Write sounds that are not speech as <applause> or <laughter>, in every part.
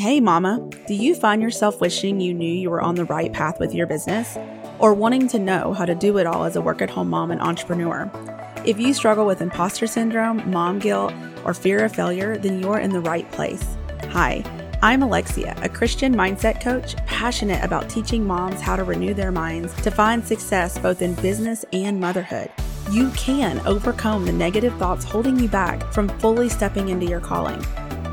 Hey, Mama, do you find yourself wishing you knew you were on the right path with your business? Or wanting to know how to do it all as a work at home mom and entrepreneur? If you struggle with imposter syndrome, mom guilt, or fear of failure, then you're in the right place. Hi, I'm Alexia, a Christian mindset coach passionate about teaching moms how to renew their minds to find success both in business and motherhood. You can overcome the negative thoughts holding you back from fully stepping into your calling.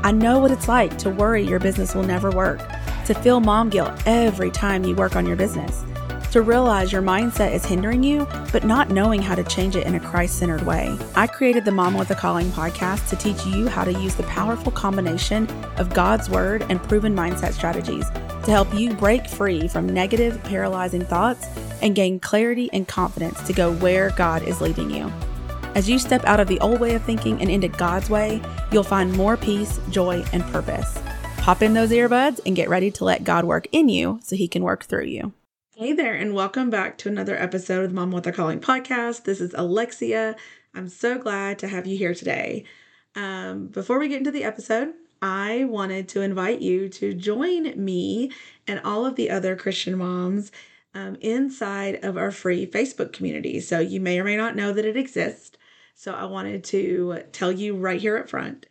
I know what it's like to worry your business will never work, to feel mom guilt every time you work on your business, to realize your mindset is hindering you, but not knowing how to change it in a Christ centered way. I created the Mom with a Calling podcast to teach you how to use the powerful combination of God's Word and proven mindset strategies to help you break free from negative, paralyzing thoughts and gain clarity and confidence to go where God is leading you. As you step out of the old way of thinking and into God's way, you'll find more peace, joy, and purpose. Pop in those earbuds and get ready to let God work in you so he can work through you. Hey there, and welcome back to another episode of the Mom with a Calling podcast. This is Alexia. I'm so glad to have you here today. Um, before we get into the episode, I wanted to invite you to join me and all of the other Christian moms um, inside of our free Facebook community. So you may or may not know that it exists. So I wanted to tell you right here up front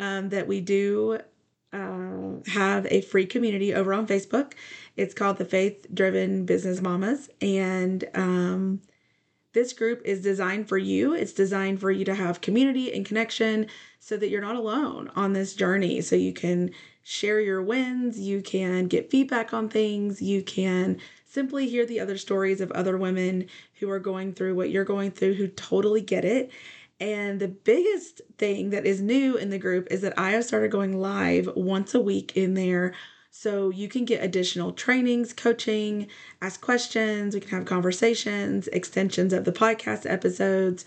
um, that we do uh, have a free community over on Facebook. It's called the Faith Driven Business Mamas. And um, this group is designed for you. It's designed for you to have community and connection so that you're not alone on this journey. So you can share your wins, you can get feedback on things, you can simply hear the other stories of other women who are going through what you're going through, who totally get it. And the biggest thing that is new in the group is that I have started going live once a week in there. So you can get additional trainings, coaching, ask questions, we can have conversations, extensions of the podcast episodes,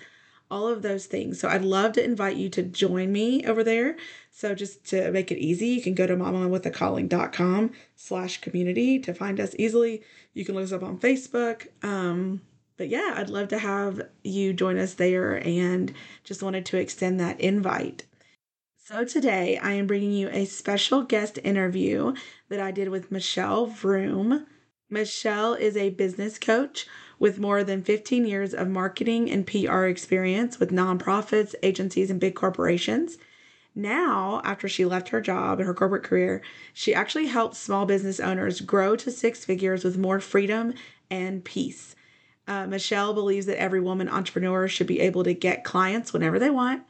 all of those things. So I'd love to invite you to join me over there. So just to make it easy, you can go to mamawithacalling.com slash community to find us easily. You can look us up on Facebook. Um, but yeah, I'd love to have you join us there and just wanted to extend that invite. So today I am bringing you a special guest interview that I did with Michelle Vroom. Michelle is a business coach with more than 15 years of marketing and PR experience with nonprofits, agencies, and big corporations. Now, after she left her job and her corporate career, she actually helps small business owners grow to six figures with more freedom and peace. Uh, Michelle believes that every woman entrepreneur should be able to get clients whenever they want.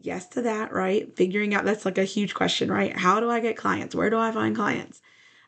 Yes to that, right? Figuring out that's like a huge question, right? How do I get clients? Where do I find clients?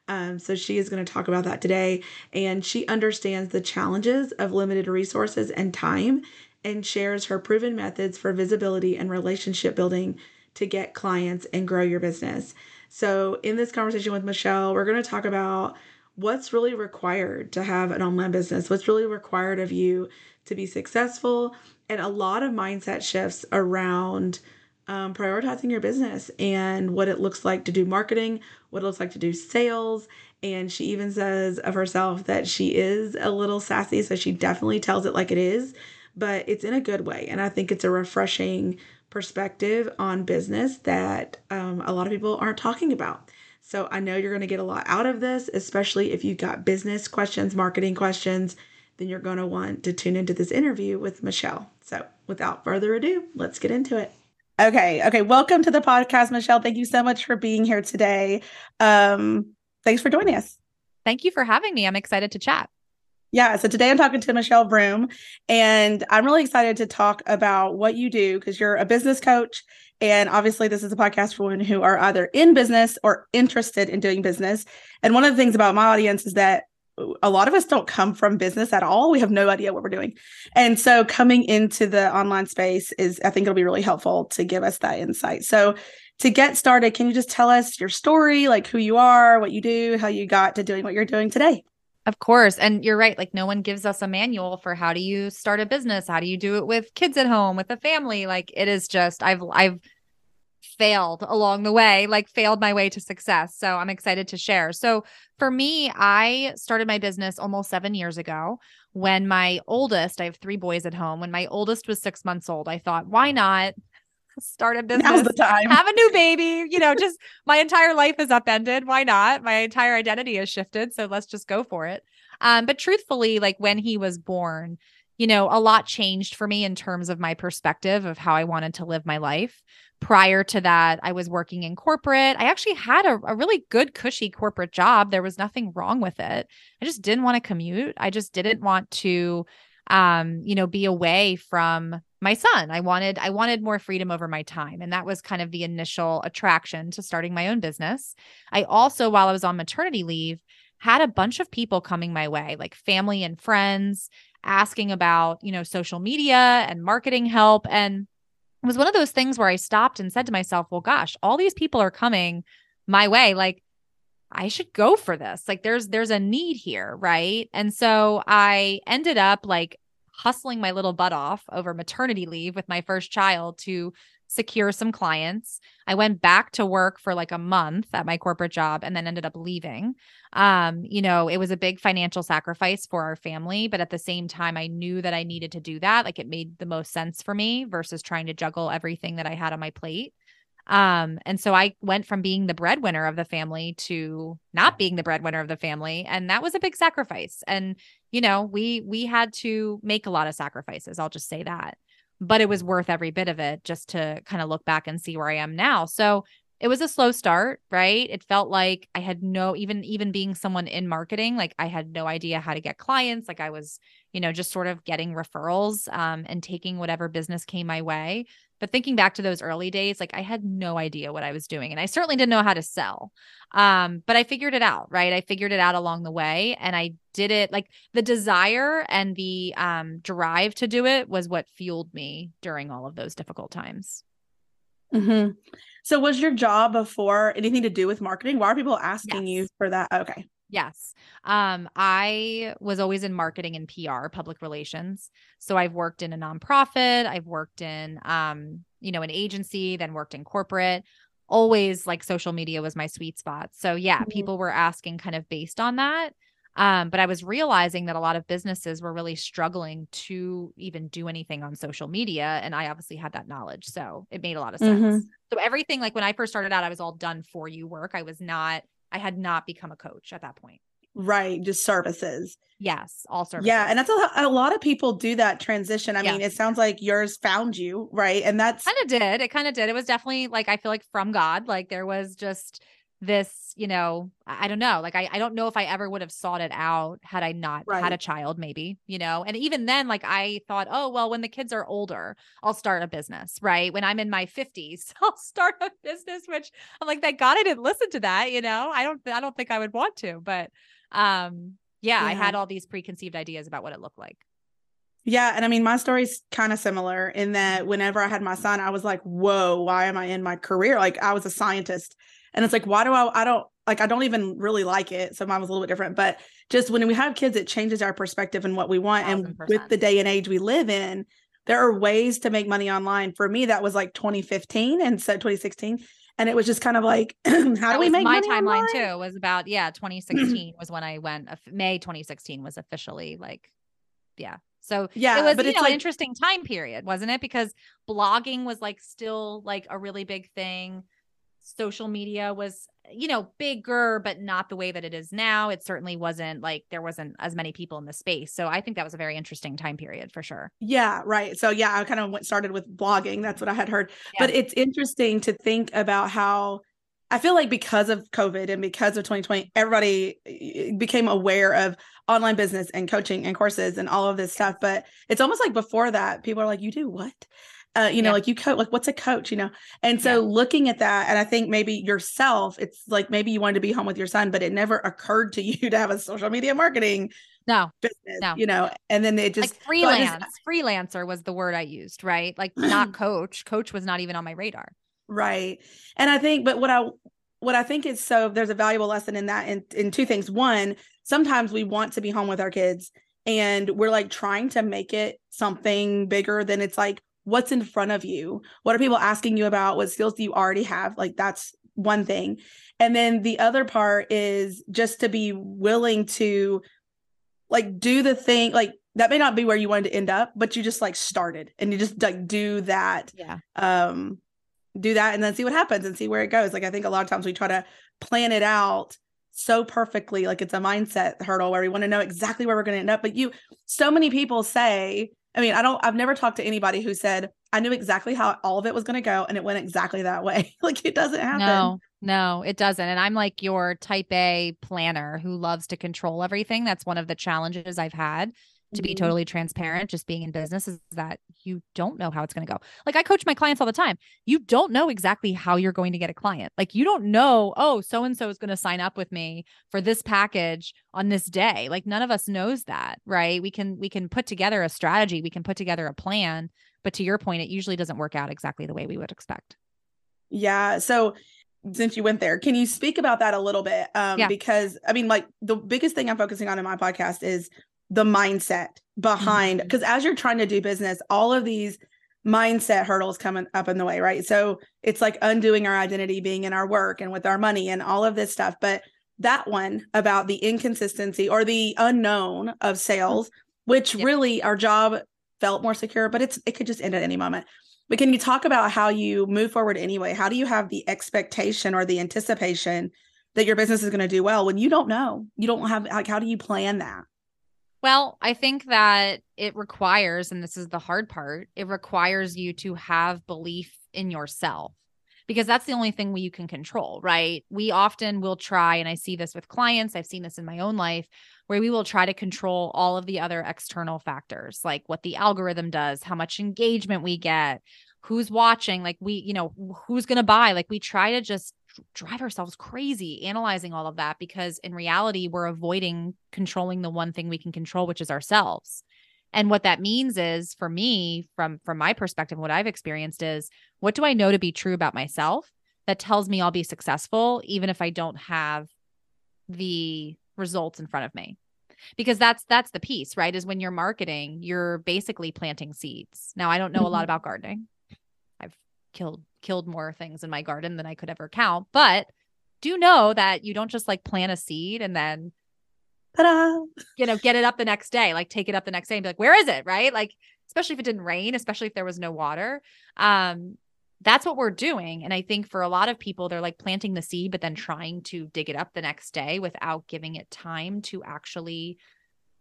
Um, so she is going to talk about that today. And she understands the challenges of limited resources and time and shares her proven methods for visibility and relationship building to get clients and grow your business. So, in this conversation with Michelle, we're going to talk about what's really required to have an online business, what's really required of you to be successful, and a lot of mindset shifts around um, prioritizing your business and what it looks like to do marketing, what it looks like to do sales. And she even says of herself that she is a little sassy, so she definitely tells it like it is, but it's in a good way. And I think it's a refreshing perspective on business that um, a lot of people aren't talking about. So I know you're going to get a lot out of this, especially if you've got business questions, marketing questions, then you're going to want to tune into this interview with Michelle. So without further ado, let's get into it. Okay. Okay. Welcome to the podcast, Michelle. Thank you so much for being here today. Um, thanks for joining us. Thank you for having me. I'm excited to chat. Yeah. So today I'm talking to Michelle Vroom, and I'm really excited to talk about what you do because you're a business coach. And obviously, this is a podcast for women who are either in business or interested in doing business. And one of the things about my audience is that a lot of us don't come from business at all. We have no idea what we're doing. And so coming into the online space is, I think it'll be really helpful to give us that insight. So to get started, can you just tell us your story, like who you are, what you do, how you got to doing what you're doing today? Of course. And you're right. Like, no one gives us a manual for how do you start a business? How do you do it with kids at home, with a family? Like, it is just, I've, I've, failed along the way, like failed my way to success. So I'm excited to share. So for me, I started my business almost seven years ago when my oldest, I have three boys at home, when my oldest was six months old, I thought, why not start a business. Now's the time. Have a new baby. You know, just my entire life is upended. Why not? My entire identity has shifted. So let's just go for it. Um, but truthfully, like when he was born, you know, a lot changed for me in terms of my perspective of how I wanted to live my life. Prior to that, I was working in corporate. I actually had a, a really good, cushy corporate job. There was nothing wrong with it. I just didn't want to commute. I just didn't want to, um, you know, be away from my son. I wanted I wanted more freedom over my time and that was kind of the initial attraction to starting my own business. I also while I was on maternity leave had a bunch of people coming my way, like family and friends asking about, you know, social media and marketing help and it was one of those things where I stopped and said to myself, well gosh, all these people are coming my way like I should go for this. Like there's there's a need here, right? And so I ended up like hustling my little butt off over maternity leave with my first child to secure some clients. I went back to work for like a month at my corporate job and then ended up leaving. Um, you know, it was a big financial sacrifice for our family, but at the same time I knew that I needed to do that. Like it made the most sense for me versus trying to juggle everything that I had on my plate. Um, and so I went from being the breadwinner of the family to not being the breadwinner of the family. And that was a big sacrifice. And, you know, we we had to make a lot of sacrifices. I'll just say that. But it was worth every bit of it just to kind of look back and see where I am now. So it was a slow start, right? It felt like I had no even even being someone in marketing, like I had no idea how to get clients. Like I was, you know, just sort of getting referrals um, and taking whatever business came my way. But thinking back to those early days, like I had no idea what I was doing, and I certainly didn't know how to sell. Um, but I figured it out, right? I figured it out along the way, and I did it. Like the desire and the um, drive to do it was what fueled me during all of those difficult times. Mm-hmm. So, was your job before anything to do with marketing? Why are people asking Yes. you for that? Okay. Yes. Um, I was always in marketing and PR, public relations. So I've worked in a nonprofit, I've worked in um, you know, an agency, then worked in corporate. Always like social media was my sweet spot. So yeah, Mhm. people were asking kind of based on that. Um, but I was realizing that a lot of businesses were really struggling to even do anything on social media. And I obviously had that knowledge. So it made a lot of sense. Mhm. So everything, like when I first started out, I was all done for you work. I was not, I had not become a coach at that point. Right. Just services. Yes, all services. Yeah. And that's a, a lot of people do that transition. I Yeah. mean, it sounds like yours found you, right? And that's kind of did. It kind of did. It was definitely like I feel like from God. Like there was just this, you know, I, don't know. Like I, I don't know if I ever would have sought it out had I not had a child, maybe, you know. And even then, like I thought, oh well, when the kids are older, I'll start a business, right? When I'm in my 50s, <laughs> I'll start a business, which I'm like, thank God I didn't listen to that, you know. I don't I don't think I would want to, but um yeah, I had all these preconceived ideas about what it looked like. Yeah, and I mean, my story's kind of similar in that whenever I had my son, I was like, "Whoa, why am I in my career?" Like I was a scientist, and it's like, why do I? I don't like. I don't even really like it. So mine was a little bit different, but just when we have kids, it changes our perspective and what we want. And with the day and age we live in, there are ways to make money online. For me, that was like 2015 and so 2016, and it was just kind of like, <clears throat> how do we make my timeline online? too was about yeah 2016 was when i went may 2016 was officially like yeah so Yeah, it was but you know like- an interesting time period wasn't it because blogging was like still like a really big thing social media was you know bigger but not the way that it is now it certainly wasn't like there wasn't as many people in the space so i think that was a very interesting time period for sure Yeah, right. So yeah, I kind of went started with blogging. That's what I had heard. But it's interesting to think about how I feel like because of COVID and because of 2020, everybody eh, became aware of online business and coaching and courses and all of this stuff. But it's almost like before that, people are like, "You do what?" Uh, you know, Yeah. like you coach, like what's a coach? You know, and so looking at that, and I think maybe yourself, it's like maybe you wanted to be home with your son, but it never occurred to <laughs> you to have a social media marketing no business. No. You know, and then it just like so just- freelance freelancer was the word i used right like not <clears throat> coach coach was not even on my radar Right. And I think, but what I what I think is so there's a valuable lesson in that in, in two things. One, sometimes we want to be home with our kids and we're like trying to make it something bigger than it's like what's in front of you. What are people asking you about? What skills do you already have? Like that's one thing. And then the other part is just to be willing to like do the thing like that may not be where you wanted to end up, but you just like started and you just like do that yeah um do that and then see what happens and see where it goes. Like I think a lot of times we try to plan it out so perfectly, like it's a mindset hurdle where we want to know exactly where we're going to end up. But you, so many people say, I mean, I don't, I've never talked to anybody who said, I knew exactly how all of it was going to go and it went exactly that way. <laughs> like it doesn't happen. No, no, it doesn't. And I'm like your type A planner who loves to control everything. That's one of the challenges I've had to be mm-hmm. totally transparent, just being in business is that you don't know how it's going to go. Like I coach my clients all the time. You don't know exactly how you're going to get a client. Like you don't know, oh, so and so is going to sign up with me for this package on this day. Like none of us knows that, right? We can we can put together a strategy, we can put together a plan, but to your point it usually doesn't work out exactly the way we would expect. Yeah. So since you went there, can you speak about that a little bit? Um, yeah. because I mean, like the biggest thing I'm focusing on in my podcast is the mindset behind because mm-hmm. as you're trying to do business all of these mindset hurdles coming up in the way right? So it's like undoing our identity being in our work and with our money and all of this stuff. But that one about the inconsistency or the unknown of sales which yep. really our job felt more secure but it's it could just end at any moment. But can you talk about how you move forward anyway? How do you have the expectation or the anticipation that your business is going to do well when you don't know? You don't have like how do you plan that well, I think that it requires, and this is the hard part, it requires you to have belief in yourself because that's the only thing you can control, right? We often will try, and I see this with clients, I've seen this in my own life, where we will try to control all of the other external factors, like what the algorithm does, how much engagement we get, who's watching, like we, you know, who's going to buy. Like we try to just drive ourselves crazy analyzing all of that because in reality we're avoiding controlling the one thing we can control which is ourselves. And what that means is for me from from my perspective what i've experienced is what do i know to be true about myself that tells me i'll be successful even if i don't have the results in front of me? Because that's that's the piece right is when you're marketing you're basically planting seeds. Now i don't know a lot mm-hmm. about gardening killed killed more things in my garden than I could ever count. But do know that you don't just like plant a seed and then Ta-da! you know get it up the next day like take it up the next day and be like where is it? Right? Like especially if it didn't rain especially if there was no water. Um that's what we're doing. And i think for a lot of people they're like planting the seed but then trying to dig it up the next day without giving it time to actually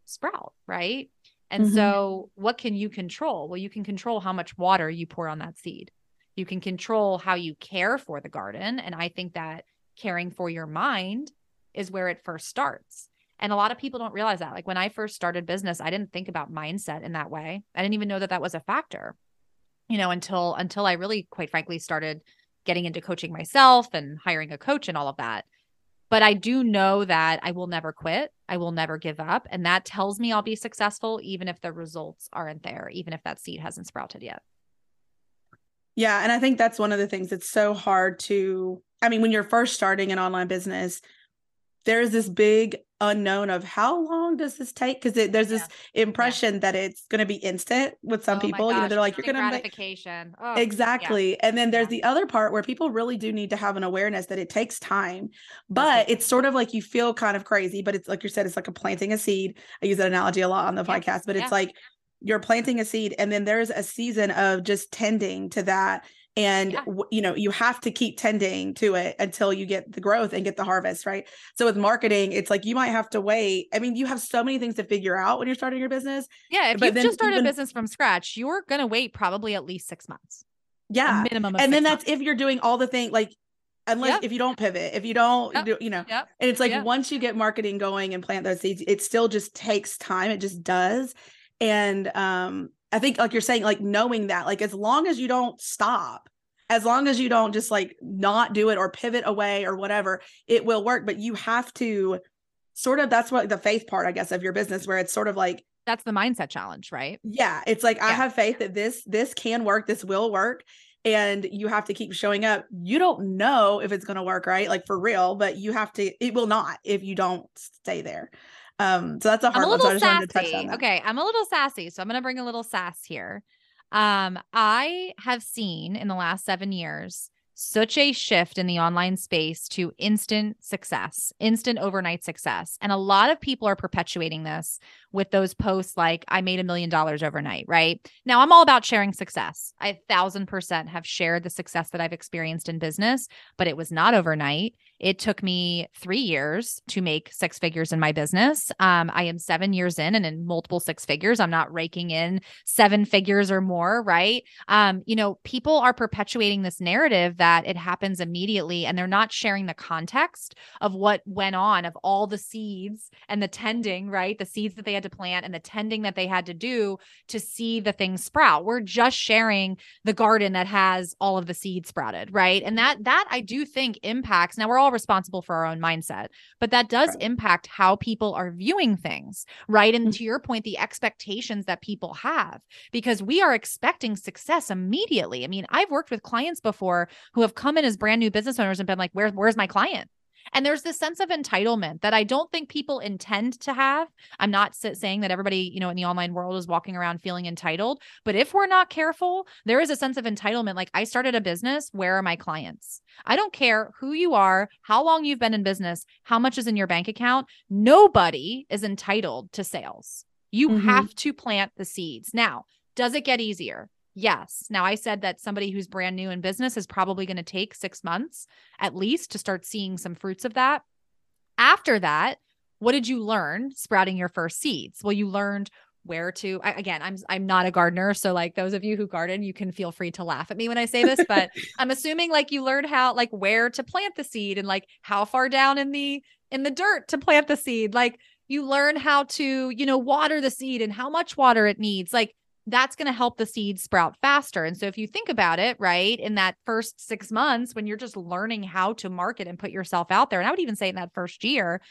sprout right? And mm-hmm. so what can you control? Well you can control how much water you pour on that seed you can control how you care for the garden. And I think that caring for your mind is where it first starts. And a lot of people don't realize that. Like when I first started business, I didn't think about mindset in that way. I didn't even know that that was a factor, you know, until until I really, quite frankly, started getting into coaching myself and hiring a coach and all of that. But I do know that I will never quit. I will never give up. And that tells me I'll be successful, even if the results aren't there, even if that seed hasn't sprouted yet. Yeah. And I think that's one of the things that's so hard to, I mean, when you're first starting an online business, there's this big unknown of how long does this take? Because there's this yeah. impression yeah. that it's going to be instant with some oh people. You know, they're like, you're going to gratification. Oh, exactly. Yeah. And then there's the other part where people really do need to have an awareness that it takes time, but it's sort of like you feel kind of crazy, but it's like you said, it's like a planting a seed. I use that analogy a lot on the podcast, but it's like you're planting a seed and then there's a season of just tending to that and yeah. you know you have to keep tending to it until you get the growth and get the harvest right so with marketing it's like you might have to wait i mean you have so many things to figure out when you're starting your business yeah if you just started even, a business from scratch you're going to wait probably at least six months yeah minimum and then that's months. if you're doing all the things like unless yep. if you don't pivot if you don't yep. do, you know yep. and it's like once you get marketing going and plant those seeds it still just takes time it just does and um i think like you're saying like knowing that like as long as you don't stop as long as you don't just like not do it or pivot away or whatever it will work. But you have to sort of that's what the faith part i guess of your business where it's sort of like that's the mindset challenge right? Yeah. It's like yeah. i have faith that this this can work this will work and you have to keep showing up. You don't know if it's going to work right? Like for real but you have to it will not if you don't stay there um, so that's a hard I'm a little one. So sassy. Okay, I'm a little sassy, so I'm gonna bring a little sass here. Um, I have seen in the last seven years such a shift in the online space to instant success, instant overnight success. And a lot of people are perpetuating this with those posts like, I made a million dollars overnight, right? Now, I'm all about sharing success. I thousand percent have shared the success that I've experienced in business, but it was not overnight. It took me three years to make six figures in my business. Um, I am seven years in and in multiple six figures. I'm not raking in seven figures or more, right? Um, you know, people are perpetuating this narrative that it happens immediately and they're not sharing the context of what went on, of all the seeds and the tending, right? The seeds that they had to plant and the tending that they had to do to see the things sprout. We're just sharing the garden that has all of the seeds sprouted, right? And that that I do think impacts. Now we're all responsible for our own mindset, but that does right. impact how people are viewing things, right? And mm-hmm. to your point, the expectations that people have because we are expecting success immediately. I mean, I've worked with clients before who have come in as brand new business owners and been like, "Where where's my client?" And there's this sense of entitlement that I don't think people intend to have. I'm not saying that everybody, you know, in the online world is walking around feeling entitled, but if we're not careful, there is a sense of entitlement. Like I started a business, where are my clients? I don't care who you are, how long you've been in business, how much is in your bank account. Nobody is entitled to sales. You mm-hmm. have to plant the seeds. Now, does it get easier? Yes. Now, I said that somebody who's brand new in business is probably going to take six months at least to start seeing some fruits of that. After that, what did you learn sprouting your first seeds? Well, you learned where to I, again i'm i'm not a gardener so like those of you who garden you can feel free to laugh at me when i say this but <laughs> i'm assuming like you learned how like where to plant the seed and like how far down in the in the dirt to plant the seed like you learn how to you know water the seed and how much water it needs like that's going to help the seeds sprout faster. And so if you think about it, right, in that first 6 months when you're just learning how to market and put yourself out there, and I would even say in that first year,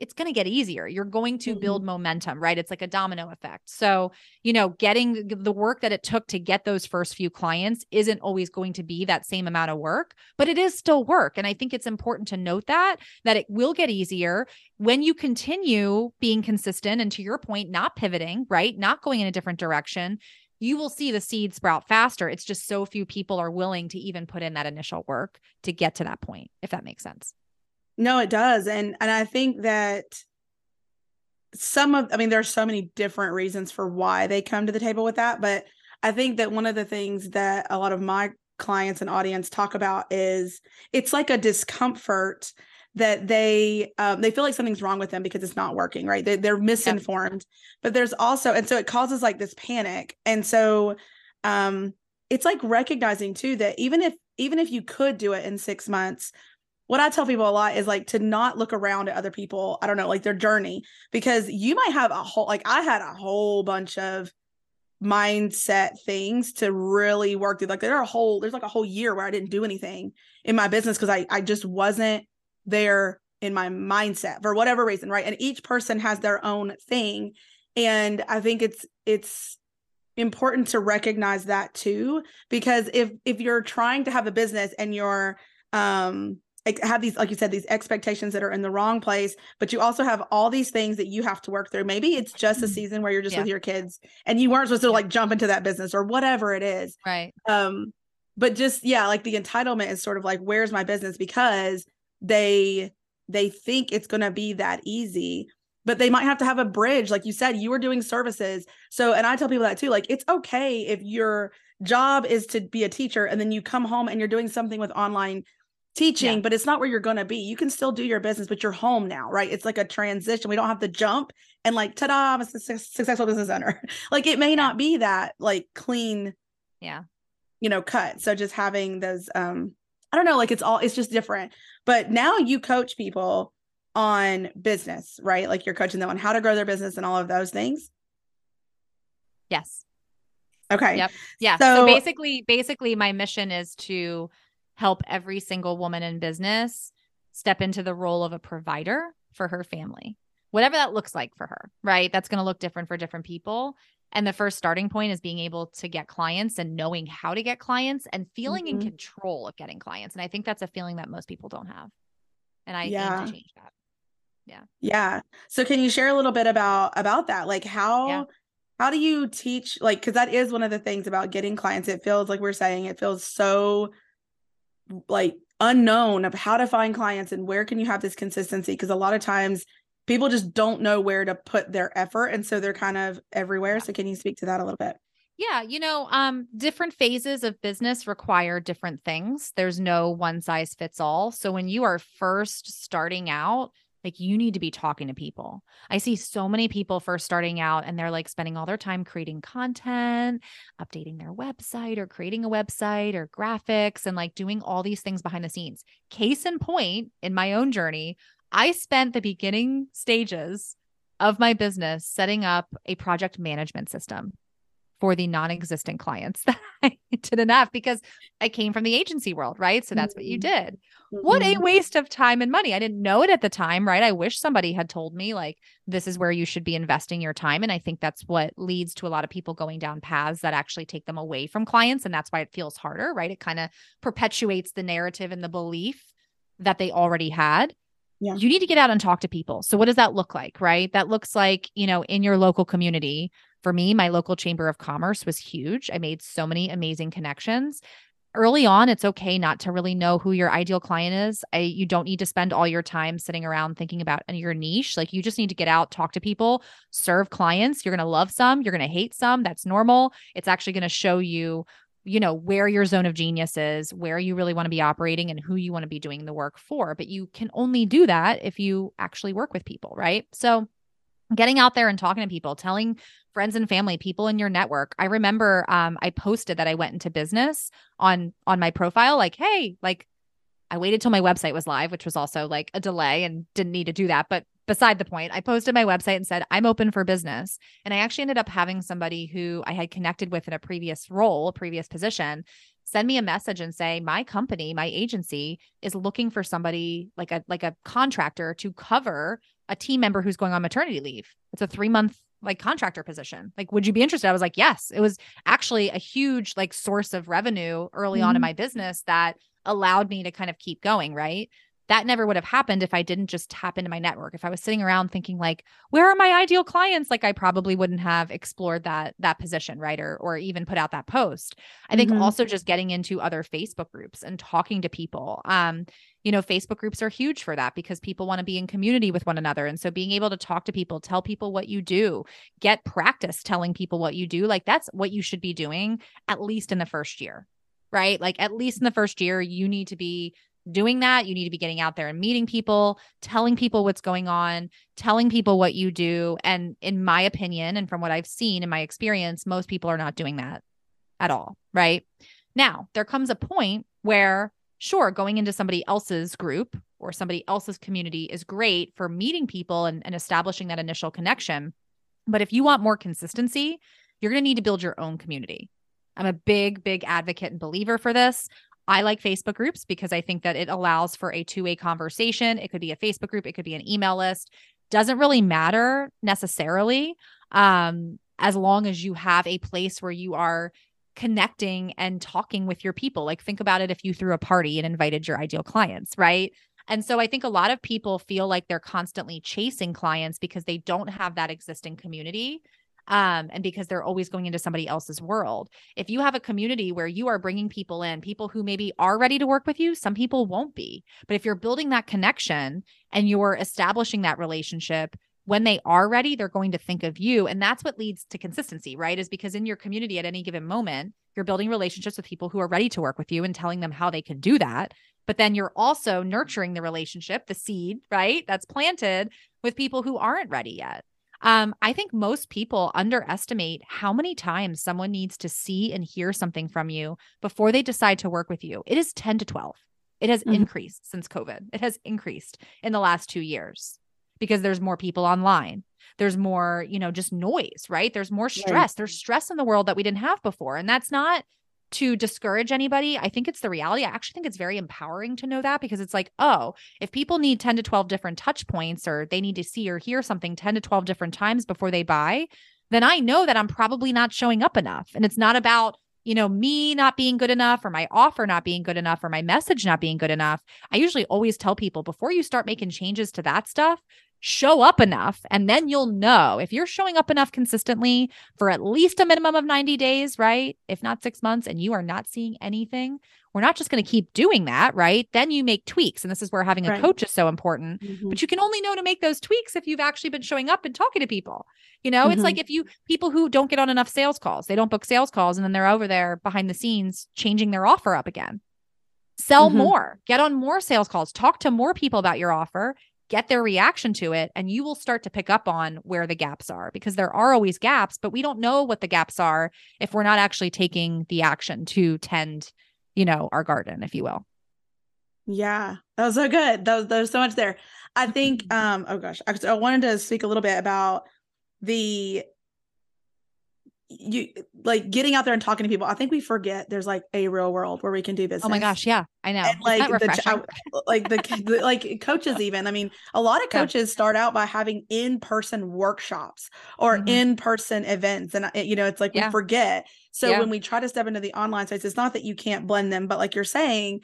it's going to get easier. You're going to mm-hmm. build momentum, right? It's like a domino effect. So, you know, getting the work that it took to get those first few clients isn't always going to be that same amount of work, but it is still work. And I think it's important to note that that it will get easier when you continue being consistent and to your point not pivoting, right? Not going in a different direction. You will see the seed sprout faster. It's just so few people are willing to even put in that initial work to get to that point, if that makes sense. No, it does. And and I think that some of I mean there's so many different reasons for why they come to the table with that, but I think that one of the things that a lot of my clients and audience talk about is it's like a discomfort that they um, they feel like something's wrong with them because it's not working right? They, they're misinformed but there's also and so it causes like this panic. And so um it's like recognizing too that even if even if you could do it in six months what I tell people a lot is like to not look around at other people, I don't know, like their journey, because you might have a whole, like I had a whole bunch of mindset things to really work through. Like there are a whole, there's like a whole year where I didn't do anything in my business because I, I just wasn't there in my mindset for whatever reason. Right. And each person has their own thing. And I think it's, it's, important to recognize that too because if if you're trying to have a business and you're um have these like you said these expectations that are in the wrong place but you also have all these things that you have to work through. Maybe it's just a mm-hmm. season where you're just yeah. with your kids and you weren't supposed to like jump into that business or whatever it is. Right. Um but just yeah like the entitlement is sort of like where's my business? Because they they think it's going to be that easy but they might have to have a bridge. Like you said you were doing services. So and i tell people that too like it's okay if your job is to be a teacher and then you come home and you're doing something with online teaching, yeah. but it's not where you're going to be. You can still do your business, but you're home now, right? It's like a transition. We don't have to jump and like, ta da, I'm a su- successful business owner. <laughs> like it may yeah. not be that like clean, yeah, you know, cut. So just having those, um, I don't know, like it's all, it's just different. But now you coach people on business, right? Like you're coaching them on how to grow their business and all of those things. Yes. Okay. Yep. Yeah. So, so basically, basically my mission is to help every single woman in business step into the role of a provider for her family, whatever that looks like for her, right? That's going to look different for different people. And the first starting point is being able to get clients and knowing how to get clients and feeling mm-hmm. in control of getting clients. And I think that's a feeling that most people don't have. And I yeah. to change that. Yeah. Yeah. So can you share a little bit about about that? Like how yeah. how do you teach like cuz that is one of the things about getting clients. It feels like we're saying it feels so like unknown of how to find clients and where can you have this consistency because a lot of times people just don't know where to put their effort and so they're kind of everywhere so can you speak to that a little bit yeah, you know, um, different phases of business require different things. There's no one size fits all. So when you are first starting out, like you need to be talking to people. I see so many people first starting out and they're like spending all their time creating content, updating their website or creating a website or graphics and like doing all these things behind the scenes. Case in point, in my own journey, I spent the beginning stages of my business setting up a project management system for the non-existent clients <laughs> that I did enough because I came from the agency world, right? So that's mm-hmm. what you mm-hmm. did. Mm-hmm. What a mm-hmm. waste of time and money. I didn't know it at the time, right? I wish somebody had told me like this is where you should be investing your time and I think that's what leads to a lot of people going down paths that actually take them away from clients and that's why it feels harder, right? It kind of perpetuates the narrative and the belief that they already had. Yeah. You need to get out and talk to people. So what does that look like, right? That looks like, you know, in your local community, for me, my local chamber of commerce was huge. I made so many amazing connections. Early on, it's okay not to really know who your ideal client is. I, you don't need to spend all your time sitting around thinking about uh, your niche. Like you just need to get out, talk to people, serve clients. You're going to love some, you're going to hate some. That's normal. It's actually going to show you you know where your zone of genius is where you really want to be operating and who you want to be doing the work for but you can only do that if you actually work with people right so getting out there and talking to people, telling friends and family, people in your network. I remember um, I posted that I went into business on on my profile, like, hey, like I waited till my website was live, which was also like a delay and didn't need to do that. But beside the point, I posted my website and said, I'm open for business. And I actually ended up having somebody who I had connected with in a previous role, a previous position, send me a message and say, my company, my agency is looking for somebody like a like a contractor to cover a team member who's going on maternity leave. It's a three month like contractor position. Like, would you be interested? I was like, yes. It was actually a huge like source of revenue early mm-hmm. on in mm-hmm. my business that allowed me to kind of keep going. Right that never would have happened if I didn't just tap into my network. If I was sitting around thinking like, where are my ideal clients? Like I probably wouldn't have explored that that position, right? Or or even put out that post. I think mm-hmm. also just getting into other Facebook groups and talking to people. Um, you know, Facebook groups are huge for that because people want to be in community with one another. And so being able to talk to people, tell people what you do, get practice telling people what you do, like that's what you should be doing at least in the first year right? Like at least in the first year, you need to be doing that. You need to be getting out there and meeting people, telling people what's going on, telling people what you do. And in my opinion, and from what I've seen in my experience, most people are not doing that at all. Right. Now, there comes a point where, sure, going into somebody else's group or somebody else's community is great for meeting people and, and establishing that initial connection. But if you want more consistency, you're going to need to build your own community. I'm a big, big advocate and believer for this. I like Facebook groups because I think that it allows for a two way conversation. It could be a Facebook group, it could be an email list. Doesn't really matter necessarily um, as long as you have a place where you are connecting and talking with your people. Like, think about it if you threw a party and invited your ideal clients, right? And so I think a lot of people feel like they're constantly chasing clients because they don't have that existing community um, and because they're always going into somebody else's world. If you have a community where you are bringing people in, people who maybe are ready to work with you, some people won't be. But if you're building that connection and you're establishing that relationship, when they are ready, they're going to think of you. And that's what leads to consistency, right? Is because in your community at any given moment, you're building relationships with people who are ready to work with you and telling them how they can do that. But then you're also nurturing the relationship, the seed, right? That's planted with people who aren't ready yet. Um, I think most people underestimate how many times someone needs to see and hear something from you before they decide to work with you. It is 10 to 12. It has mm-hmm. increased since COVID. It has increased in the last two years because there's more people online. There's more, you know, just noise, right? There's more stress. Right. There's stress in the world that we didn't have before. And that's not to discourage anybody. I think it's the reality. I actually think it's very empowering to know that because it's like, oh, if people need 10 to 12 different touch points or they need to see or hear something 10 to 12 different times before they buy, then I know that I'm probably not showing up enough. And it's not about, you know, me not being good enough or my offer not being good enough or my message not being good enough. I usually always tell people before you start making changes to that stuff, show up enough and then you'll know if you're showing up enough consistently for at least a minimum of 90 days right if not 6 months and you are not seeing anything we're not just going to keep doing that, right? Then you make tweaks. And this is where having a Right. coach is so important. Mhm. But you can only know to make those tweaks if you've actually been showing up and talking to people. You know, it's Mhm. like if you people who don't get on enough sales calls, they don't book sales calls and then they're over there behind the scenes changing their offer up again. Sell Mhm. more, get on more sales calls, talk to more people about your offer, get their reaction to it, and you will start to pick up on where the gaps are because there are always gaps, but we don't know what the gaps are if we're not actually taking the action to tend, you know, our garden, if you will. Yeah, that was so good. That was, there's so much there. I think, <laughs> um, oh gosh, I, I wanted to speak a little bit about the you like getting out there and talking to people. I think we forget there's like a real world where we can do business. Oh my gosh, yeah, I know. And like the. I- like the, the like coaches even i mean a lot of coaches start out by having in-person workshops or Mhm. in-person events and you know it's like Yeah. we forget so Yeah. when we try to step into the online space it's not that you can't blend them but like you're saying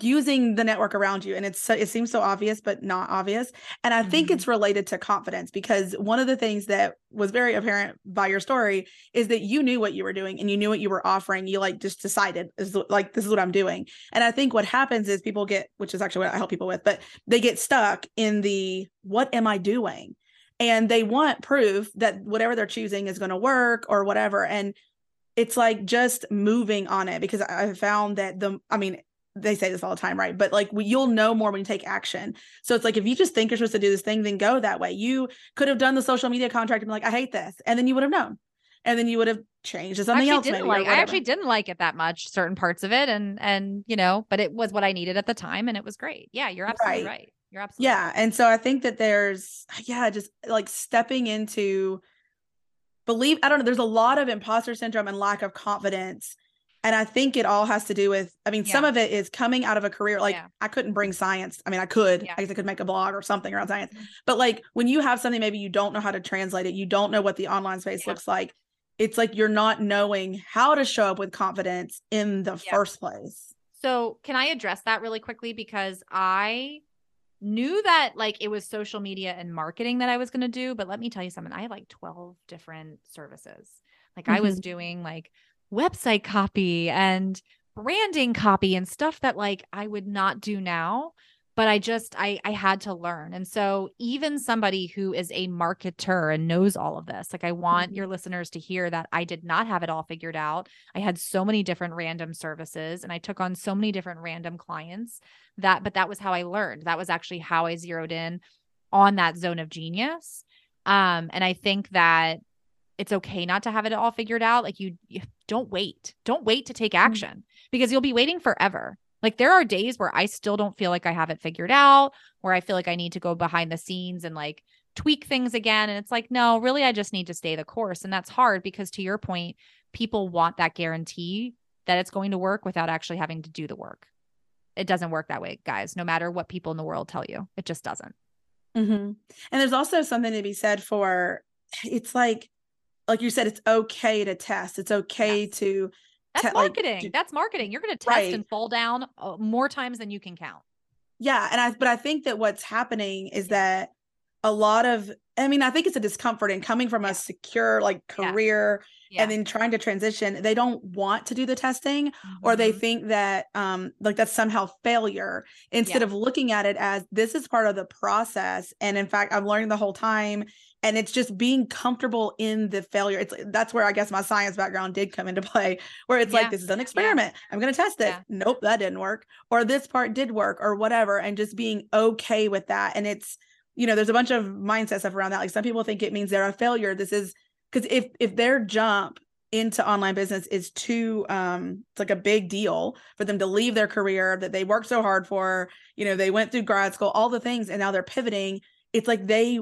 using the network around you and it's so, it seems so obvious but not obvious and i think Mhm. it's related to confidence because one of the things that was very apparent by your story is that you knew what you were doing and you knew what you were offering you like just decided is like this is what i'm doing and i think what happens is people get which is actually what i help people with but they get stuck in the what am i doing and they want proof that whatever they're choosing is going to work or whatever and it's like just moving on it because i found that the i mean they say this all the time, right? But like we, you'll know more when you take action. So it's like if you just think you're supposed to do this thing, then go that way. You could have done the social media contract and be like, I hate this, and then you would have known, and then you would have changed to something else. didn't maybe, like. I actually didn't like it that much. Certain parts of it, and and you know, but it was what I needed at the time, and it was great. Yeah, you're absolutely Right. right. You're absolutely yeah right. and so i think that there's yeah just like stepping into believe i don't know there's a lot of imposter syndrome and lack of confidence and i think it all has to do with i mean some of it is coming out of a career like Yeah. i couldn't bring science i mean i could Yeah. i guess i could make a blog or something around science Mhm. but like when you have something maybe you don't know how to translate it you don't know what the online space Yeah. looks like it's like you're not knowing how to show up with confidence in the Yeah. first place So, can I address that really quickly because I knew that like it was social media and marketing that I was going to do, but let me tell you something. I had like 12 different services. Like I was doing like website copy and branding copy and stuff that like I would not do now, but I just I I had to learn. And so even somebody who is a marketer and knows all of this, like I want Mhm. your listeners to hear that I did not have it all figured out. I had so many different random services and I took on so many different random clients that but that was how I learned. That was actually how I zeroed in on that zone of genius. Um and I think that it's okay not to have it all figured out. Like you, you don't wait. Don't wait to take action because you'll be waiting forever. Like there are days where I still don't feel like I have it figured out, where I feel like I need to go behind the scenes and like tweak things again. And it's like, no, really, I just need to stay the course. And that's hard because to your point, people want that guarantee that it's going to work without actually having to do the work. It doesn't work that way, guys, no matter what people in the world tell you. It just doesn't. hmm And there's also something to be said for it's like, like you said, it's okay to test. It's okay Yes. to That's te- like, marketing. do- That's marketing. You're going to test Right. and fall down uh, more times than you can count. yeah. And I, but I think that what's happening is that a lot of, I mean, I think it's a discomfort in coming from Yeah. a secure like career Yeah. and then trying to transition. They don't want to do the testing or they Mhm. think that um like that's somehow failure instead Yeah. of looking at it as this is part of the process and in fact i'm learning the whole time and it's just being comfortable in the failure. It's that's where i guess my science background did come into <laughs> play where it's Yeah. like this is an experiment. I'm going to test it. Yeah. nope that didn't work or this part did work or whatever and just being okay with that. And it's you know there's a bunch of mindset stuff around that. Like some people think it means they're a failure. This is because if if their jump into online business is too um it's like a big deal for them to leave their career that they worked so hard for you know they went through grad school all the things and now they're pivoting it's like they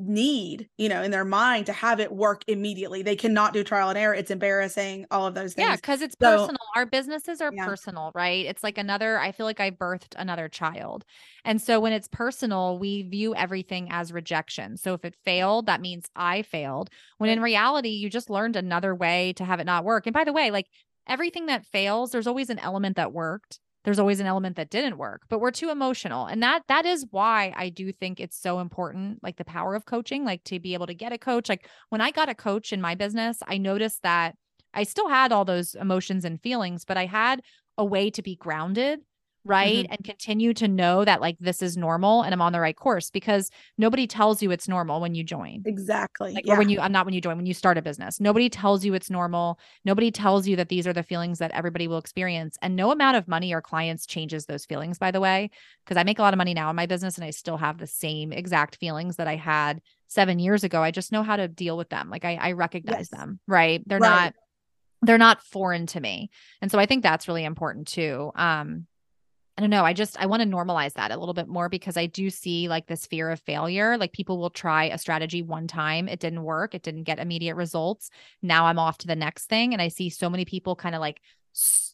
need you know in their mind to have it work immediately they cannot do trial and error it's embarrassing all of those things Yeah, because it's So- personal. Our businesses are Yeah. personal, right? It's like another, I feel like I birthed another child. And so when it's personal, we view everything as rejection. So if it failed, that means I failed. When in reality, you just learned another way to have it not work. And by the way, like everything that fails, there's always an element that worked. There's always an element that didn't work, but we're too emotional. And that that is why I do think it's so important, like the power of coaching, like to be able to get a coach. Like when I got a coach in my business, I noticed that I still had all those emotions and feelings, but I had a way to be grounded right? Mm-hmm. and continue to know that like this is normal and i'm on the right course because nobody tells you it's normal when you join. Exactly like, yeah. or when you i'm not when you join when you start a business. Nobody tells you it's normal. Nobody tells you that these are the feelings that everybody will experience. And no amount of money or clients changes those feelings by the way because i make a lot of money now in my business and i still have the same exact feelings that i had seven years ago. I just know how to deal with them. Like i, I recognize yes. them right? They're right. not they're not foreign to me. And so i think that's really important too um I don't know. I just I want to normalize that a little bit more because I do see like this fear of failure. Like people will try a strategy one time, it didn't work, it didn't get immediate results. Now I'm off to the next thing and I see so many people kind of like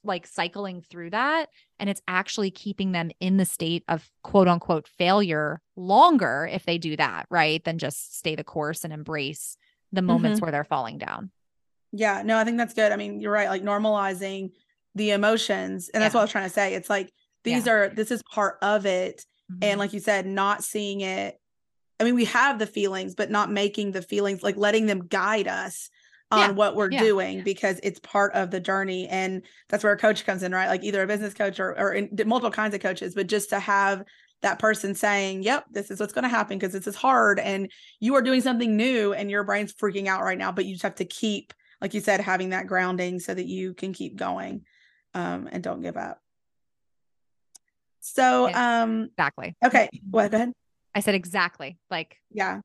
like cycling through that and it's actually keeping them in the state of quote unquote failure longer if they do that, right? Than just stay the course and embrace the moments mm-hmm. where they're falling down. Yeah, no, I think that's good. I mean, you're right, like normalizing the emotions. And that's yeah. what I was trying to say. It's like these yeah. are this is part of it mm-hmm. and like you said not seeing it i mean we have the feelings but not making the feelings like letting them guide us on yeah. what we're yeah. doing because it's part of the journey and that's where a coach comes in right like either a business coach or, or in, multiple kinds of coaches but just to have that person saying yep this is what's going to happen because this is hard and you are doing something new and your brain's freaking out right now but you just have to keep like you said having that grounding so that you can keep going um, and don't give up so, yeah, um, exactly. Okay. Well, go ahead. I said exactly. Like, yeah,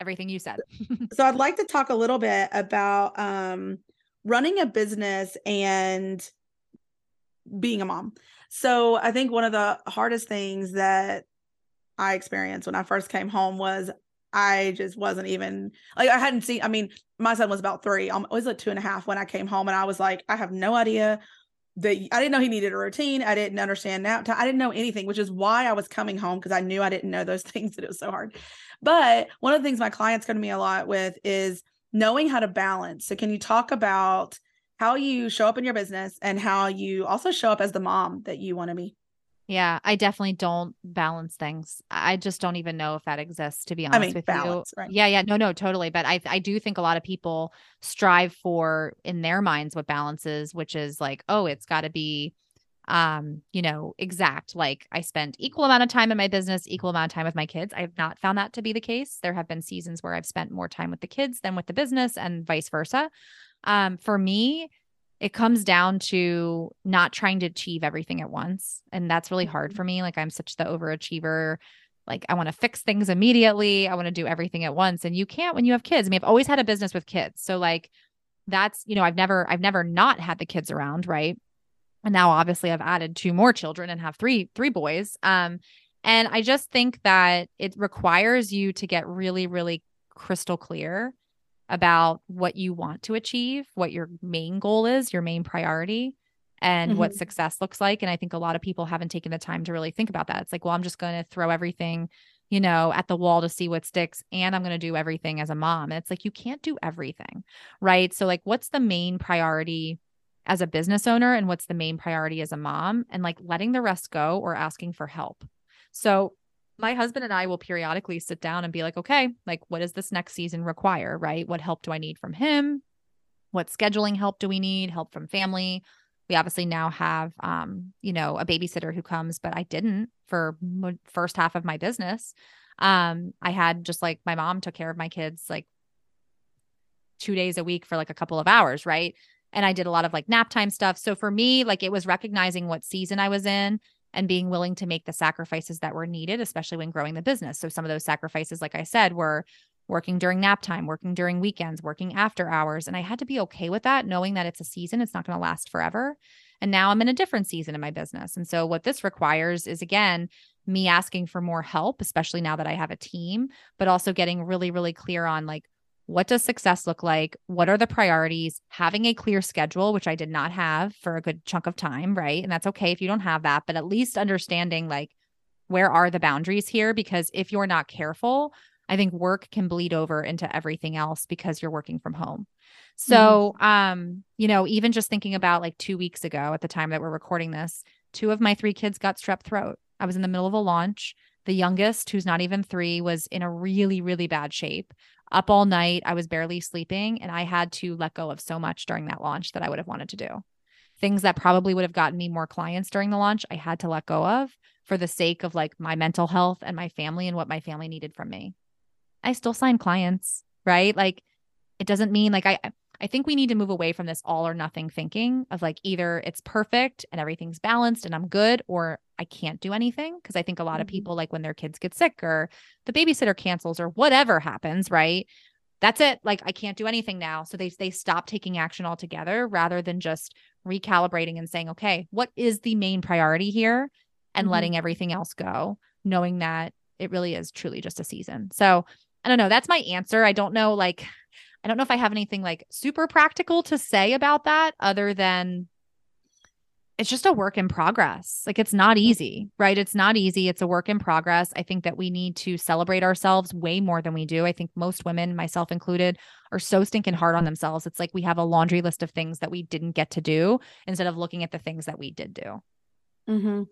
everything you said. <laughs> so, I'd like to talk a little bit about um, running a business and being a mom. So, I think one of the hardest things that I experienced when I first came home was I just wasn't even like I hadn't seen. I mean, my son was about three. I was like two and a half when I came home, and I was like, I have no idea that I didn't know he needed a routine. I didn't understand now. I didn't know anything, which is why I was coming home because I knew I didn't know those <laughs> things that it was so hard. But one of the things my clients come to me a lot with is knowing how to balance. So can you talk about how you show up in your business and how you also show up as the mom that you want to be? Yeah, I definitely don't balance things. I just don't even know if that exists, to be honest I mean, with balance, you. Right. Yeah, yeah, no, no, totally. But I, I do think a lot of people strive for in their minds what balance is, which is like, oh, it's got to be, um, you know, exact. Like I spend equal amount of time in my business, equal amount of time with my kids. I have not found that to be the case. There have been seasons where I've spent more time with the kids than with the business, and vice versa. Um, for me, it comes down to not trying to achieve everything at once. And that's really hard mm-hmm. for me. Like I'm such the overachiever. Like I want to fix things immediately. I want to do everything at once. And you can't when you have kids. I mean, I've always had a business with kids. So like that's, you know, I've never, I've never not had the kids around, right? And now obviously I've added two more children and have three, three boys. Um, and I just think that it requires you to get really, really crystal clear about what you want to achieve, what your main goal is, your main priority, and mm-hmm. what success looks like. And I think a lot of people haven't taken the time to really think about that. It's like, well, I'm just going to throw everything, you know, at the wall to see what sticks, and I'm going to do everything as a mom. And it's like, you can't do everything, right? So, like, what's the main priority? as a business owner and what's the main priority as a mom and like letting the rest go or asking for help. So my husband and I will periodically sit down and be like, okay, like what does this next season require? Right. What help do I need from him? What scheduling help do we need? Help from family. We obviously now have, um, you know, a babysitter who comes, but I didn't for m- first half of my business. Um, I had just like my mom took care of my kids like two days a week for like a couple of hours, right? And I did a lot of like nap time stuff. So for me, like it was recognizing what season I was in and being willing to make the sacrifices that were needed, especially when growing the business. So some of those sacrifices, like I said, were working during nap time, working during weekends, working after hours. And I had to be okay with that, knowing that it's a season, it's not going to last forever. And now I'm in a different season in my business. And so what this requires is again, me asking for more help, especially now that I have a team, but also getting really, really clear on like, what does success look like? What are the priorities? Having a clear schedule, which I did not have for a good chunk of time, right? And that's okay if you don't have that, but at least understanding like where are the boundaries here? Because if you're not careful, I think work can bleed over into everything else because you're working from home. So, mm-hmm. um, you know, even just thinking about like 2 weeks ago at the time that we're recording this, two of my three kids got strep throat. I was in the middle of a launch. The youngest, who's not even 3, was in a really really bad shape up all night. I was barely sleeping and I had to let go of so much during that launch that I would have wanted to do. things that probably would have gotten me more clients during the launch, I had to let go of for the sake of like my mental health and my family and what my family needed from me. I still sign clients, right? Like it doesn't mean like I I think we need to move away from this all or nothing thinking of like either it's perfect and everything's balanced and I'm good or I can't do anything because I think a lot mm-hmm. of people like when their kids get sick or the babysitter cancels or whatever happens, right? That's it. Like I can't do anything now. So they they stop taking action altogether rather than just recalibrating and saying, "Okay, what is the main priority here?" and mm-hmm. letting everything else go, knowing that it really is truly just a season. So, I don't know, that's my answer. I don't know like I don't know if I have anything like super practical to say about that other than it's just a work in progress. Like it's not easy, right? It's not easy. It's a work in progress. I think that we need to celebrate ourselves way more than we do. I think most women, myself included, are so stinking hard on themselves. It's like we have a laundry list of things that we didn't get to do instead of looking at the things that we did do. Mm-hmm.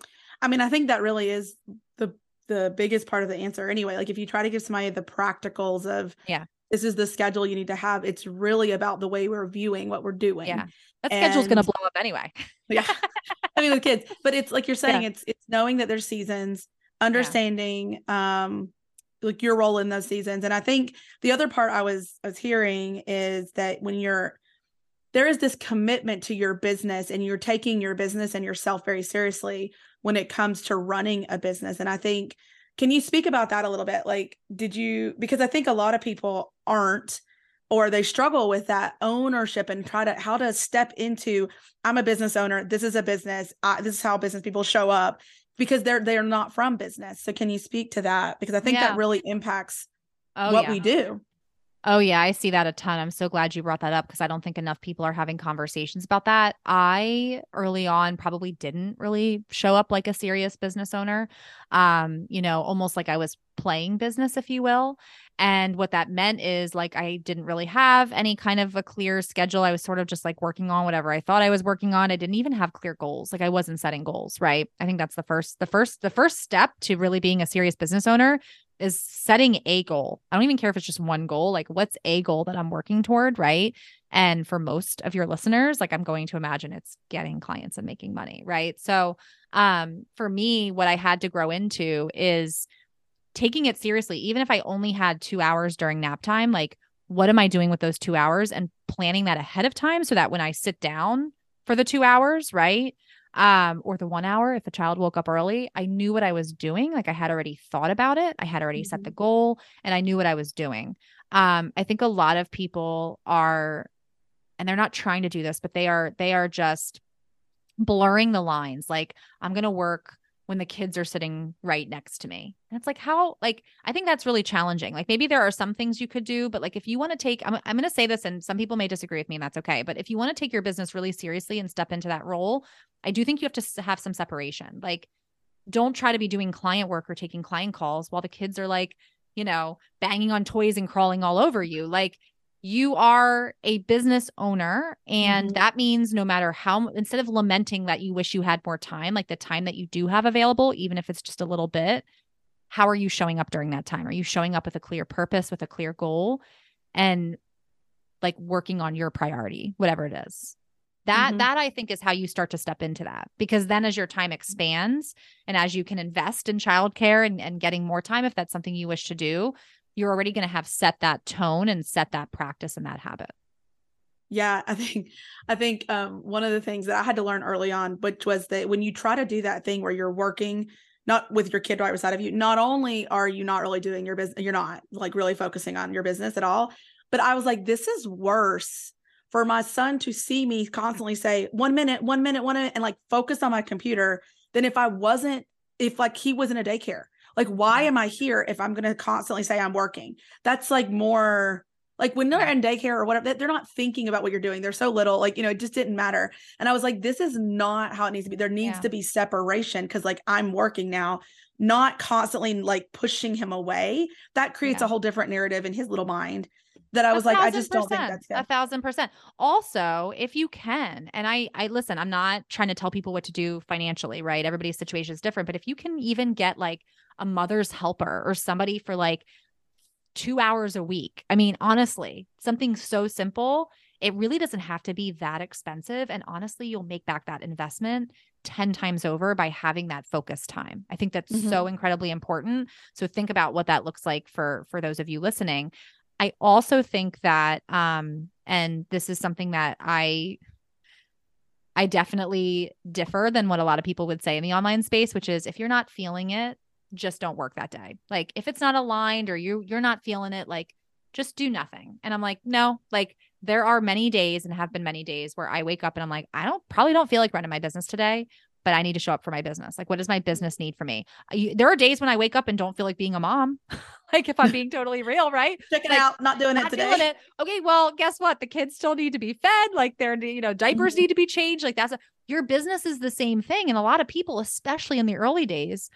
I mean, I think that really is the the biggest part of the answer anyway. Like if you try to give somebody the practicals of yeah, this is the schedule you need to have. It's really about the way we're viewing what we're doing. Yeah. That and, schedule's going to blow up anyway. <laughs> yeah. I mean, with kids, but it's like you're saying, yeah. it's, it's knowing that there's seasons, understanding, yeah. um, like your role in those seasons. And I think the other part I was, I was hearing is that when you're, there is this commitment to your business and you're taking your business and yourself very seriously when it comes to running a business. And I think can you speak about that a little bit? Like, did you, because I think a lot of people aren't, or they struggle with that ownership and try to, how to step into, I'm a business owner. This is a business. I, this is how business people show up because they're, they're not from business. So can you speak to that? Because I think yeah. that really impacts oh, what yeah. we do. Oh, yeah, I see that a ton. I'm so glad you brought that up because I don't think enough people are having conversations about that. I early on probably didn't really show up like a serious business owner, um, you know, almost like I was playing business, if you will. And what that meant is like I didn't really have any kind of a clear schedule. I was sort of just like working on whatever I thought I was working on. I didn't even have clear goals. Like I wasn't setting goals, right? I think that's the first the first the first step to really being a serious business owner is setting a goal. I don't even care if it's just one goal. Like, what's a goal that I'm working toward? Right. And for most of your listeners, like, I'm going to imagine it's getting clients and making money. Right. So, um, for me, what I had to grow into is taking it seriously. Even if I only had two hours during nap time, like, what am I doing with those two hours and planning that ahead of time so that when I sit down for the two hours, right, um, or the one hour if the child woke up early, I knew what I was doing. Like I had already thought about it. I had already mm-hmm. set the mm-hmm. goal and I knew what I was doing. Um, I think a lot of people are, and they're not trying to do this, but they are, they are just blurring the lines. Like I'm going to work when the kids are sitting right next to me. And it's like, how, like, I think that's really challenging. Like, maybe there are some things you could do, but like, if you want to take, I'm, I'm going to say this, and some people may disagree with me, and that's okay. But if you want to take your business really seriously and step into that role, I do think you have to have some separation. Like, don't try to be doing client work or taking client calls while the kids are like, you know, banging on toys and crawling all over you. Like, you are a business owner and mm-hmm. that means no matter how instead of lamenting that you wish you had more time like the time that you do have available even if it's just a little bit how are you showing up during that time are you showing up with a clear purpose with a clear goal and like working on your priority whatever it is that mm-hmm. that i think is how you start to step into that because then as your time expands and as you can invest in childcare and, and getting more time if that's something you wish to do you're already going to have set that tone and set that practice and that habit. Yeah, I think I think um, one of the things that I had to learn early on, which was that when you try to do that thing where you're working not with your kid right beside of you, not only are you not really doing your business, you're not like really focusing on your business at all. But I was like, this is worse for my son to see me constantly say one minute, one minute, one minute, and like focus on my computer than if I wasn't, if like he was in a daycare. Like, why am I here if I'm going to constantly say I'm working? That's like more like when they're in daycare or whatever, they're not thinking about what you're doing. They're so little, like, you know, it just didn't matter. And I was like, this is not how it needs to be. There needs yeah. to be separation because, like, I'm working now, not constantly like pushing him away. That creates yeah. a whole different narrative in his little mind that I was like, I just don't think that's good. A thousand percent. Also, if you can, and I, I listen, I'm not trying to tell people what to do financially, right? Everybody's situation is different, but if you can even get like a mother's helper or somebody for like two hours a week, I mean, honestly, something so simple it really doesn't have to be that expensive. And honestly, you'll make back that investment 10 times over by having that focus time. I think that's mm-hmm. so incredibly important. So think about what that looks like for for those of you listening. I also think that um and this is something that I I definitely differ than what a lot of people would say in the online space, which is if you're not feeling it, just don't work that day. Like if it's not aligned or you you're not feeling it, like just do nothing. And I'm like, no, like there are many days and have been many days where I wake up and I'm like, I don't probably don't feel like running my business today, but I need to show up for my business. Like, what does my business need for me? I, there are days when I wake up and don't feel like being a mom. <laughs> like, if I'm being totally real, right? Checking like, out, not doing not it today. Doing it. Okay, well, guess what? The kids still need to be fed. Like, their you know diapers mm-hmm. need to be changed. Like, that's a, your business is the same thing. And a lot of people, especially in the early days,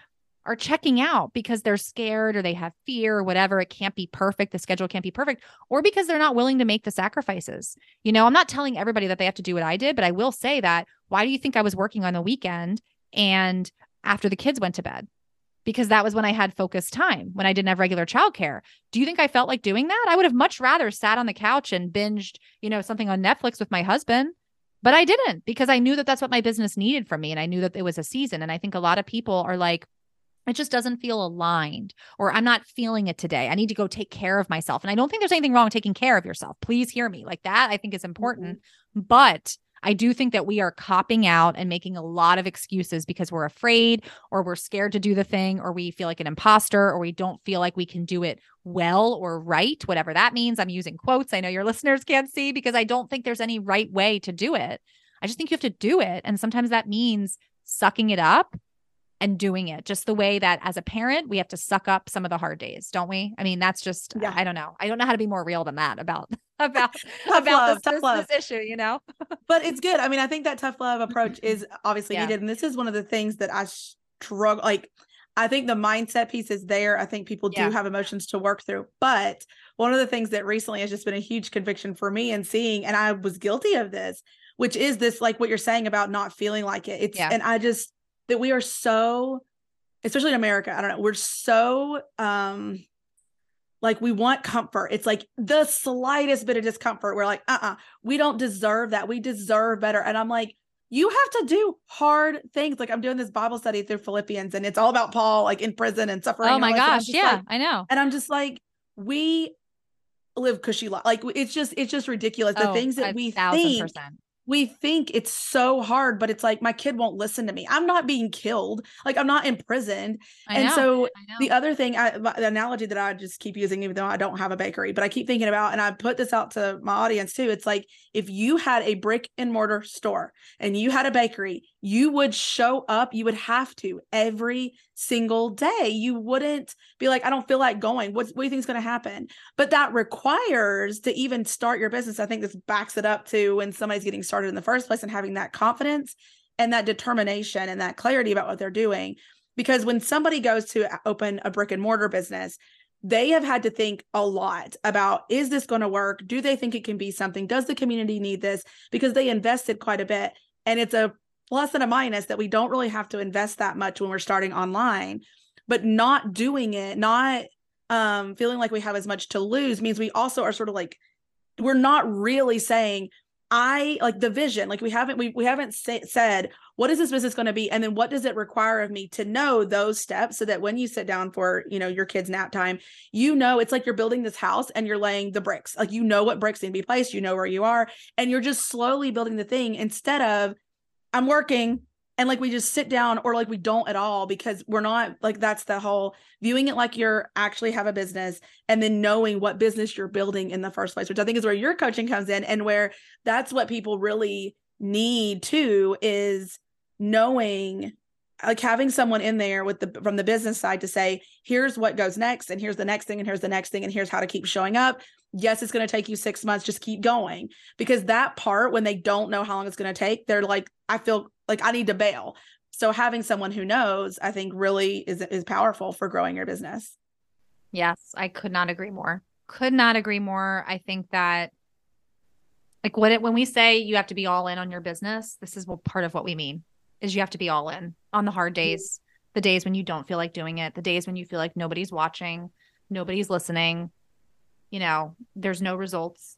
are checking out because they're scared or they have fear or whatever. It can't be perfect. The schedule can't be perfect, or because they're not willing to make the sacrifices. You know, I'm not telling everybody that they have to do what I did, but I will say that why do you think I was working on the weekend and after the kids went to bed? Because that was when I had focused time, when I didn't have regular childcare. Do you think I felt like doing that? I would have much rather sat on the couch and binged, you know, something on Netflix with my husband. But I didn't because I knew that that's what my business needed from me. And I knew that it was a season. And I think a lot of people are like, it just doesn't feel aligned or i'm not feeling it today. I need to go take care of myself and i don't think there's anything wrong with taking care of yourself. Please hear me. Like that i think is important mm-hmm. but i do think that we are copping out and making a lot of excuses because we're afraid or we're scared to do the thing or we feel like an imposter or we don't feel like we can do it well or right whatever that means. I'm using quotes i know your <laughs> listeners can't see because i don't think there's any right way to do it. I just think you have to do it and sometimes that means sucking it up and doing it just the way that as a parent we have to suck up some of the hard days don't we? I mean that's just yeah. i don't know. I don't know how to be more real than that about <laughs> about <laughs> about love, this, this, this, issue you know? <laughs> But it's good. I mean i think that tough love approach is obviously yeah. needed and this is one of the things that i struggle like i think the mindset piece is there. I think people do yeah. have emotions to work through but one of the things that recently has just been a huge conviction for me and seeing and i was guilty of this which is this like what you're saying about not feeling like it. It's and i just that we are so especially in America, I don't know, we're so um like we want comfort. It's like the slightest bit of discomfort. We're like, uh-uh, we don't deserve that. We deserve better. And I'm like, you have to do hard things. Like I'm doing this Bible study through Philippians and it's all about Paul like in prison and suffering. Oh my gosh. Yeah, like, I know. And I'm just like, we live cushy life. Like it's just, it's just ridiculous. The oh, things that we think percent we think it's so hard, but it's like my kid won't listen to me. I'm not being killed. Like I'm not imprisoned. I and know, so the other thing, I, the analogy that I just keep using, even though I don't have a bakery, but I keep thinking about, and I put this out to my audience too. It's like if you had a brick and mortar store and you had a bakery, you would show up. You would have to every single day. You wouldn't be like, I don't feel like going. What, what do you think is going to happen? But that requires to even start your business. I think this backs it up to when somebody's getting started in the first place and having that confidence and that determination and that clarity about what they're doing. Because when somebody goes to open a brick and mortar business, they have had to think a lot about is this going to work? Do they think it can be something? Does the community need this? Because they invested quite a bit. And it's a plus and a minus that we don't really have to invest that much when we're starting online but not doing it not um feeling like we have as much to lose means we also are sort of like we're not really saying i like the vision like we haven't we, we haven't say, said what is this business going to be? And then what does it require of me to know those steps so that when you sit down for you know your kids nap time you know it's like you're building this house and you're laying the bricks. Like you know what bricks need to be placed you know where you are and you're just slowly building the thing instead of I'm working and like we just sit down or like we don't at all because we're not like that's the whole viewing it like you're actually have a business and then knowing what business you're building in the first place which i think is where your coaching comes in and where that's what people really need too is knowing like having someone in there with the from the business side to say here's what goes next and here's the next thing and here's the next thing and here's how to keep showing up yes it's going to take you 6 months just keep going. Because that part when they don't know how long it's going to take they're like i feel like i need to bail. So having someone who knows i think really is is powerful for growing your business. Yes i could not agree more. Could not agree more. I think that like what it when we say you have to be all in on your business this is part of what we mean is you have to be all in on the hard days, the days when you don't feel like doing it, the days when you feel like nobody's watching, nobody's listening, you know, there's no results.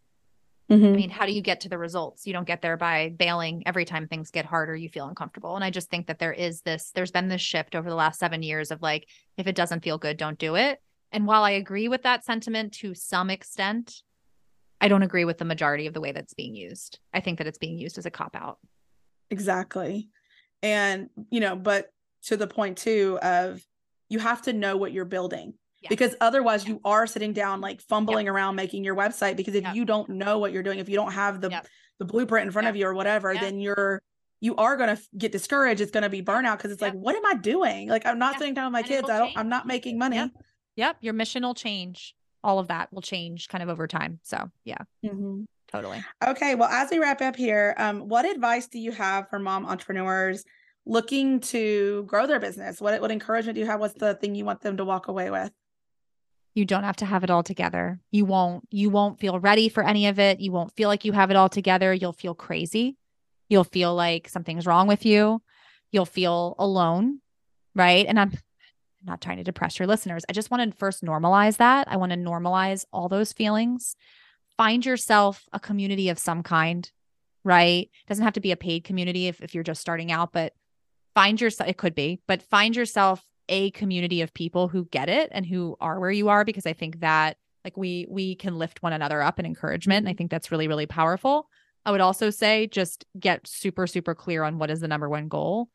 Mm-hmm. I mean, how do you get to the results? You don't get there by bailing every time things get harder, you feel uncomfortable. And I just think that there is this, there's been this shift over the last seven years of like, if it doesn't feel good, don't do it. And while I agree with that sentiment to some extent, I don't agree with the majority of the way that's being used. I think that it's being used as a cop out. Exactly. And, you know, but to the point too of you have to know what you're building. Yeah. Because otherwise, yeah. you are sitting down like fumbling yeah. around making your website. Because if you don't know what you're doing, if you don't have the the blueprint in front of you or whatever, then you're you are going to get discouraged. It's going to be burnout because it's like, what am I doing? Like, I'm not sitting down with my and kids. I don't. Change. I'm not making money. Yep. yep. Your mission will change. All of that will change kind of over time. So yeah. Mm-hmm. Totally. Okay. Well, as we wrap up here, um, what advice do you have for mom entrepreneurs looking to grow their business? What what encouragement do you have? What's the thing you want them to walk away with? You don't have to have it all together. You won't you won't feel ready for any of it. You won't feel like you have it all together. You'll feel crazy. You'll feel like something's wrong with you. You'll feel alone, right? And I'm not trying to depress your listeners. I just want to first normalize that. I want to normalize all those feelings. Find yourself a community of some kind, right? It doesn't have to be a paid community if, if you're just starting out, but find yourself, it could be, but find yourself a community of people who get it and who are where you are, because I think that like we we can lift one another up in encouragement. And I think that's really, really powerful. I would also say just get super, super clear on what is the number one goal.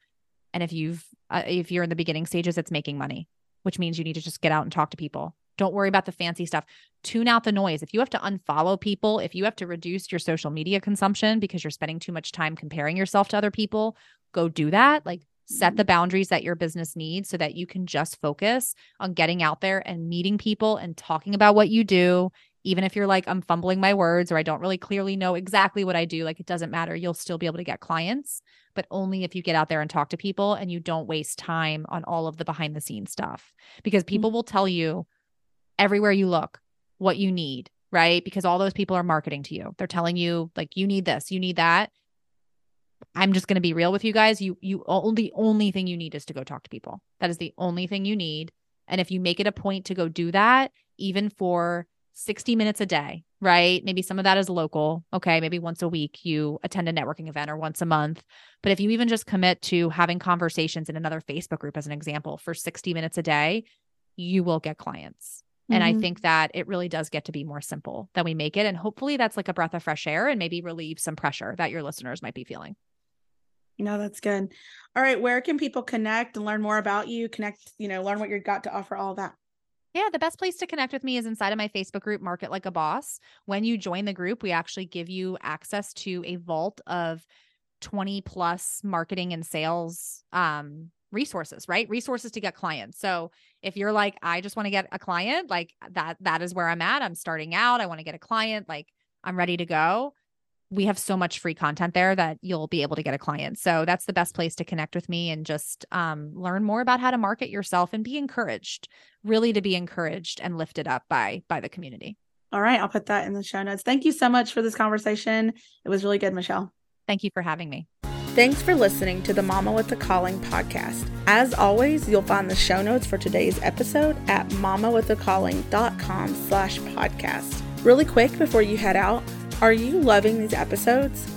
And if you've uh, if you're in the beginning stages, it's making money, which means you need to just get out and talk to people. Don't worry about the fancy stuff. Tune out the noise. If you have to unfollow people, if you have to reduce your social media consumption because you're spending too much time comparing yourself to other people, go do that. Like set the mm-hmm. boundaries that your business needs so that you can just focus on getting out there and meeting people and talking about what you do. Even if you're like, I'm fumbling my words or I don't really clearly know exactly what I do, like it doesn't matter. You'll still be able to get clients, but only if you get out there and talk to people and you don't waste time on all of the behind the scenes stuff because people mm-hmm. will tell you everywhere you look what you need, right? Because all those people are marketing to you. They're telling you, like, you need this, you need that. I'm just going to be real with you guys. You you only only thing you need is to go talk to people. That is the only thing you need. And if you make it a point to go do that, even for 60 minutes a day, right? Maybe some of that is local. Okay, maybe once a week you attend a networking event or once a month. But if you even just commit to having conversations in another Facebook group as an example for 60 minutes a day, you will get clients. And mm-hmm. I think that it really does get to be more simple than we make it. And hopefully that's like a breath of fresh air and maybe relieve some pressure that your listeners might be feeling. No, that's good. All right. Where can people connect and learn more about you? Connect, you know, learn what you've got to offer, all of that. Yeah, the best place to connect with me is inside of my Facebook group, Market Like a Boss. When you join the group, we actually give you access to a vault of 20 plus marketing and sales um, resources, right? Resources to get clients. So if you're like, I just want to get a client, like that, that is where I'm at. I'm starting out. I want to get a client, like I'm ready to go. We have so much free content there that you'll be able to get a client. So that's the best place to connect with me and just um, learn more about how to market yourself and be encouraged, really to be encouraged and lifted up by by the community. All right, I'll put that in the show notes. Thank you so much for this conversation. It was really good, Michelle. Thank you for having me. Thanks for listening to the Mama with a Calling podcast. As always, you'll find the show notes for today's episode at mamawithacalling.com slash podcast. Really quick before you head out, are you loving these episodes?